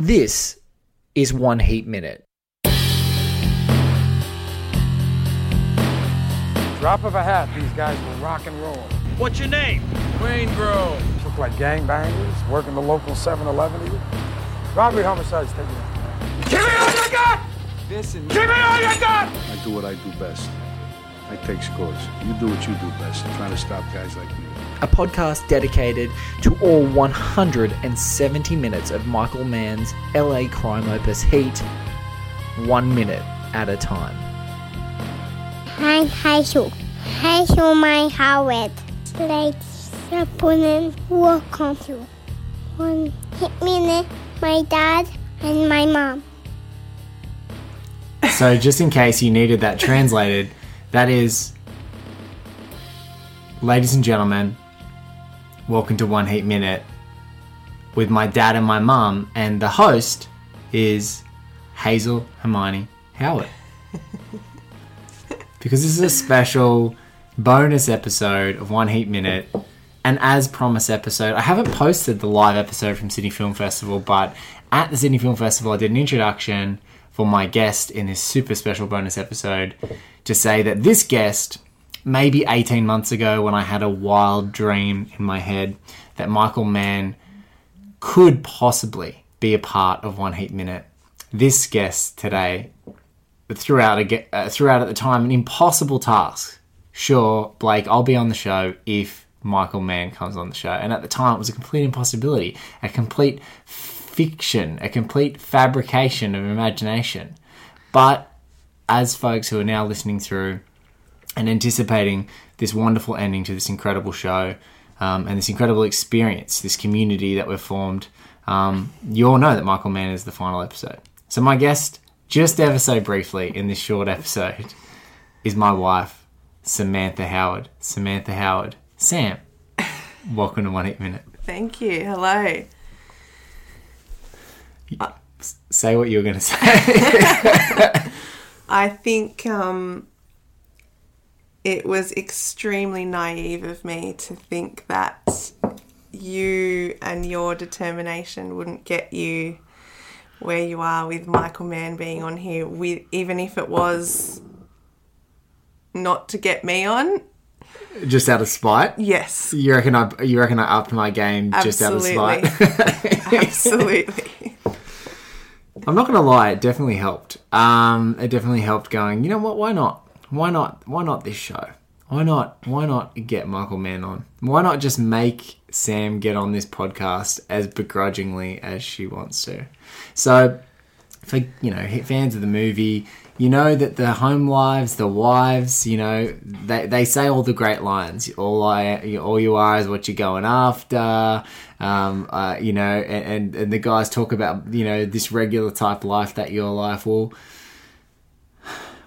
This is One Heat Minute. Drop of a hat, these guys will rock and roll. What's your name? Waingro. Look like gangbangers, working the local 7-Eleven even. Robbery, homicides, take it. Give me all you got! Listen, Give me all you got! I do what I do best. I take scores. You do what you do best. Trying to stop guys like you. A podcast dedicated to all 170 minutes of Michael Mann's LA crime opus Heat, one minute at a time. Hi, hi, so. Hi, so my Howard. Ladies, opponent, welcome to one hit minute. My dad and my mom. So, just in case you needed that translated, that is, ladies and gentlemen, welcome to One Heat Minute with my dad and my mum, and the host is Hazel Hermione Howard. because this is a special bonus episode of One Heat Minute. And as promised episode, I haven't posted the live episode from Sydney Film Festival, but at the Sydney Film Festival, I did an introduction for my guest in this super special bonus episode to say that this guest, maybe 18 months ago, when I had a wild dream in my head that Michael Mann could possibly be a part of One Heat Minute, this guest today throughout a, uh, at the time an impossible task. Sure, Blake, I'll be on the show if Michael Mann comes on the show, and at the time it was a complete impossibility, a complete fiction, a complete fabrication of imagination. But as folks who are now listening through and anticipating this wonderful ending to this incredible show um, and this incredible experience, this community that we've formed, um, you all know that Michael Mann is the final episode. So my guest, just ever so briefly in this short episode, is my wife, Samantha Howard. Samantha Howard. Sam, welcome to One Eight Minute. Thank you. Hello. Say what you were going to say. I think um, it was extremely naive of me to think that you and your determination wouldn't get you where you are with Michael Mann being on here, with even if it was not to get me on. just out of spite. Yes, You reckon I? You reckon I upped my game just out of Absolutely. spite? absolutely. I'm not gonna lie, it definitely helped. Um, it definitely helped going. You know what? Why not? Why not? Why not this show? Why not? Why not get Michael Mann on? Why not just make Sam get on this podcast as begrudgingly as she wants to? So, for you know fans of the movie, you know that the home lives, the wives, you know they, they say all the great lines. All I, all you are is what you're going after. Um, uh, you know, and, and and the guys talk about you know this regular type life that your life. Well,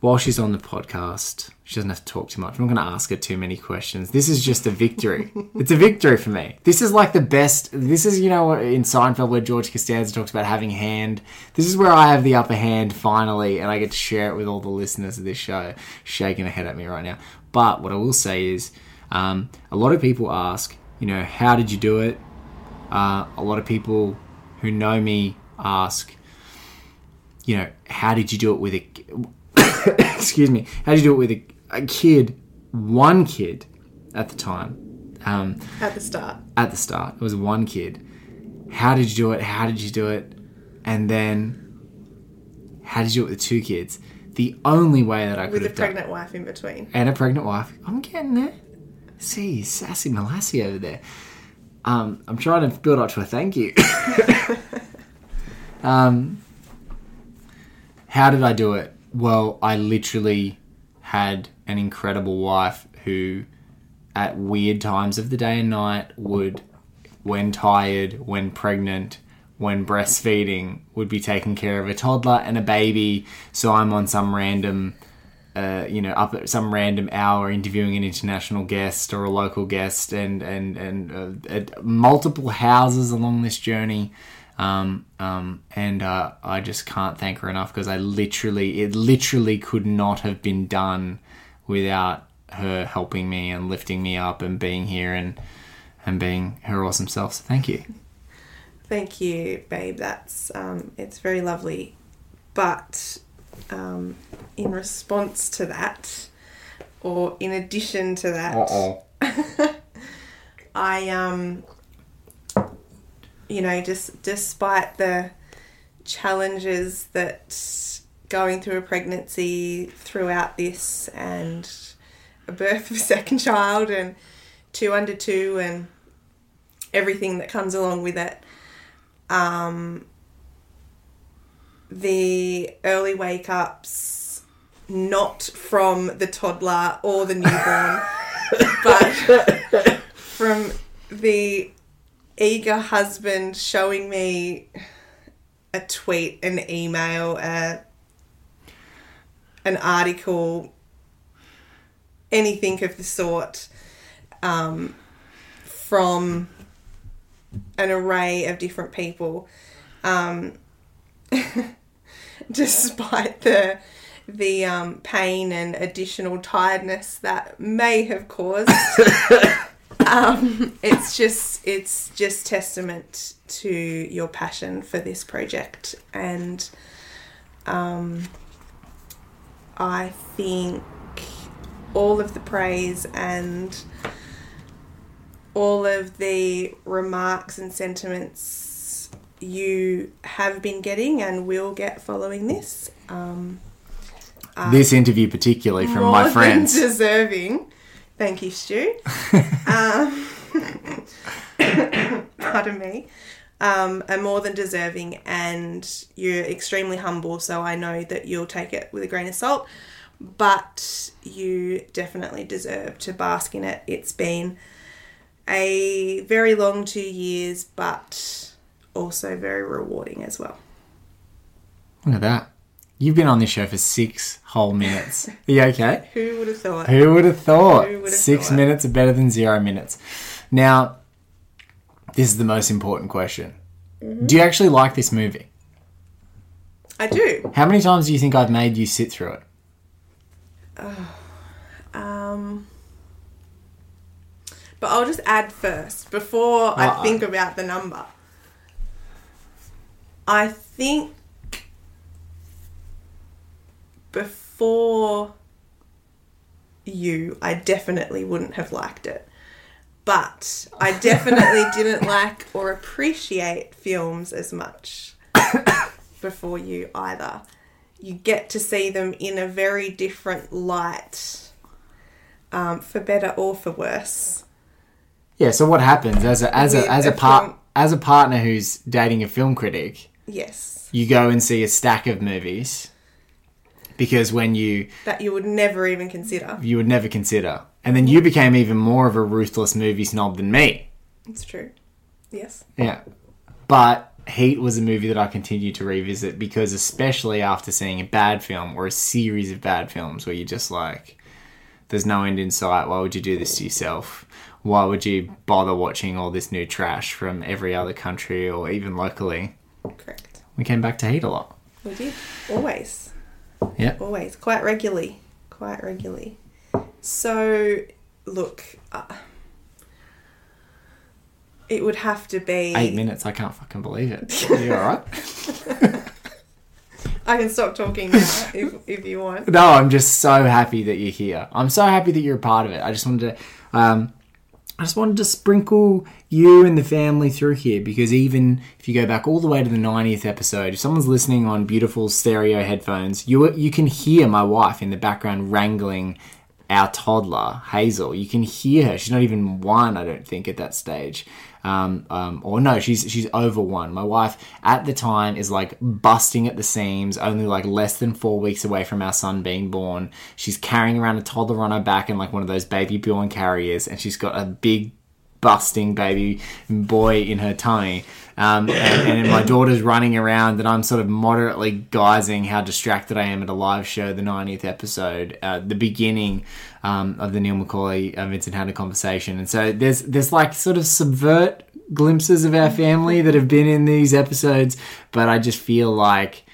while she's on the podcast, she doesn't have to talk too much. I'm not going to ask her too many questions. This is just a victory. it's a victory for me. This is like the best. This is, you know, in Seinfeld where George Costanza talks about having hand. This is where I have the upper hand finally, and I get to share it with all the listeners of this show. Shaking her head at me right now. But what I will say is, um, a lot of people ask, you know, how did you do it? Uh, a lot of people who know me ask, you know, how did you do it with a excuse me, how did you do it with a, a kid, one kid at the time, um, At the start. at the start. It was one kid. How did you do it? How did you do it? And then, how did you do it with two kids? The only way that I could do it. With a pregnant wife in between. and a pregnant wife. I'm getting there. See, sassy Malassi over there. Um, I'm trying to build up to a thank you. um, how did I do it? Well, I literally had an incredible wife who, at weird times of the day and night, would, when tired, when pregnant, when breastfeeding, would be taking care of a toddler and a baby. So I'm on some random uh, you know, up at some random hour interviewing an international guest or a local guest, and and and uh, at multiple houses along this journey. Um, um, and uh, I just can't thank her enough because I literally, it literally could not have been done without her helping me and lifting me up and being here and and being her awesome self. So thank you. Thank you, babe. That's um, it's very lovely. But um, in response to that, or in addition to that, I um you know just despite the challenges that going through a pregnancy throughout this and a birth of a second child and two under two and everything that comes along with it um the early wake ups not from the toddler or the newborn but from the eager husband showing me a tweet, an email, an article, anything of the sort, um, from an array of different people. Um, despite the the um, pain and additional tiredness that may have caused um, it's just it's just testament to your passion for this project and um, I think all of the praise and all of the remarks and sentiments you have been getting and will get following this um, this interview, particularly from my friends. deserving. Thank you, Stu. um, pardon me. Um, are more than deserving, and you're extremely humble. So I know that you'll take it with a grain of salt, but you definitely deserve to bask in it. It's been a very long two years, but also very rewarding as well. Look at that. You've been on this show for six whole minutes. Are you okay? Who would have thought? Who would have thought? Who would have Six thought? minutes are better than zero minutes. Now, this is the most important question. Mm-hmm. Do you actually like this movie? I do. How many times do you think I've made you sit through it? Um, but I'll just add first before I Uh-uh. think about the number. I think before you, I definitely wouldn't have liked it. But I definitely didn't like or appreciate films as much before you either. You get to see them in a very different light, um, for better or for worse. Yeah. So what happens as a as a as a a part film- as a partner who's dating a film critic? Yes, You go and see a stack of movies because when you that you would never even consider. you would never consider, and then you became even more of a ruthless movie snob than me. It's true. Yes. Yeah. But Heat was a movie that I continued to revisit because, especially after seeing a bad film or a series of bad films where you're just like, there's no end in sight. Why would you do this to yourself? Why would you bother watching all this new trash from every other country or even locally? Correct. We came back to Heat a lot. We did. Always. Yeah. Always. Quite regularly. Quite regularly. So, look, uh, it would have to be. Eight minutes. I can't fucking believe it. Are you alright? I can stop talking now if, if you want. No, I'm just so happy that you're here. I'm so happy that you're a part of it. I just wanted to, um, I just wanted to sprinkle you and the family through here because even if you go back all the way to the 90th episode, if someone's listening on beautiful stereo headphones, you you can hear my wife in the background wrangling our toddler Hazel. You can hear her. She's not even one, I don't think, at that stage. Um, um, or no, she's she's over one. My wife at the time is like busting at the seams, only like less than four weeks away from our son being born. She's carrying around a toddler on her back in like one of those baby born carriers, and she's got a big busting baby boy in her tummy. Um, and, and my daughter's running around, and I'm sort of moderately guising how distracted I am at a live show, the 90th episode, uh, the beginning um, of the Neil McCauley uh, Vincent Hanna conversation. And so there's there's like sort of subvert glimpses of our family that have been in these episodes, but I just feel like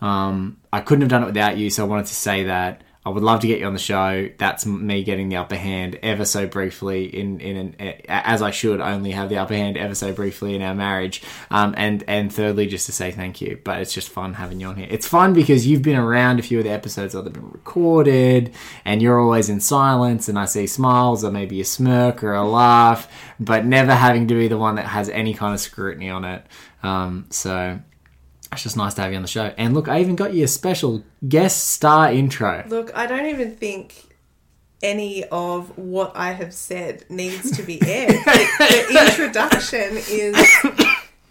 um, I couldn't have done it without you, so I wanted to say that. I would love to get you on the show. That's me getting the upper hand ever so briefly in in an, as I should only have the upper hand ever so briefly in our marriage. Um, and and thirdly, just to say thank you. But it's just fun having you on here. It's fun because you've been around a few of the episodes that have been recorded, and you're always in silence, and I see smiles or maybe a smirk or a laugh, but never having to be the one that has any kind of scrutiny on it. Um, so it's just nice to have you on the show. And look, I even got you a special guest star intro. Look, I don't even think any of what I have said needs to be aired. the, the introduction is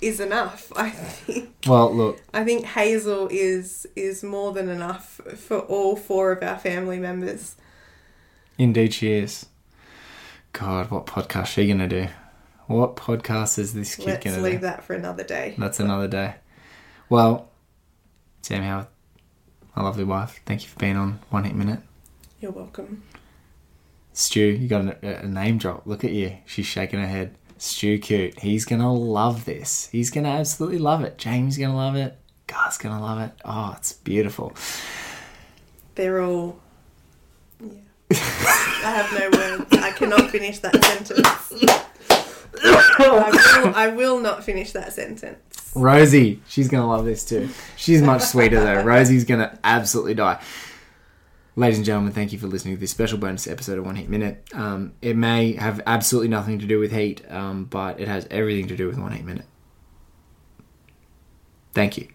is enough. I think. Well, look, I think Hazel is is more than enough for all four of our family members. indeed she is. God, what podcast is she gonna do? What podcast is this kid Let's gonna leave do? that for another day. That's another day. Well, Sam Howard, my lovely wife, thank you for being on One Hit Minute. You're welcome. Stu, you got a, a name drop. Look at you. She's shaking her head. Stu Cute. He's going to love this. He's going to absolutely love it. Jamie's going to love it. Gar's going to love it. Oh, it's beautiful. They're all. Yeah. I have no words. I cannot finish that sentence. I will, I will not finish that sentence. Rosie, she's to love this too. She's much sweeter though. Rosie's to absolutely die. Ladies and gentlemen, thank you for listening to this special bonus episode of One Heat Minute. Um, it may have absolutely nothing to do with heat, um, but it has everything to do with One Heat Minute. Thank you.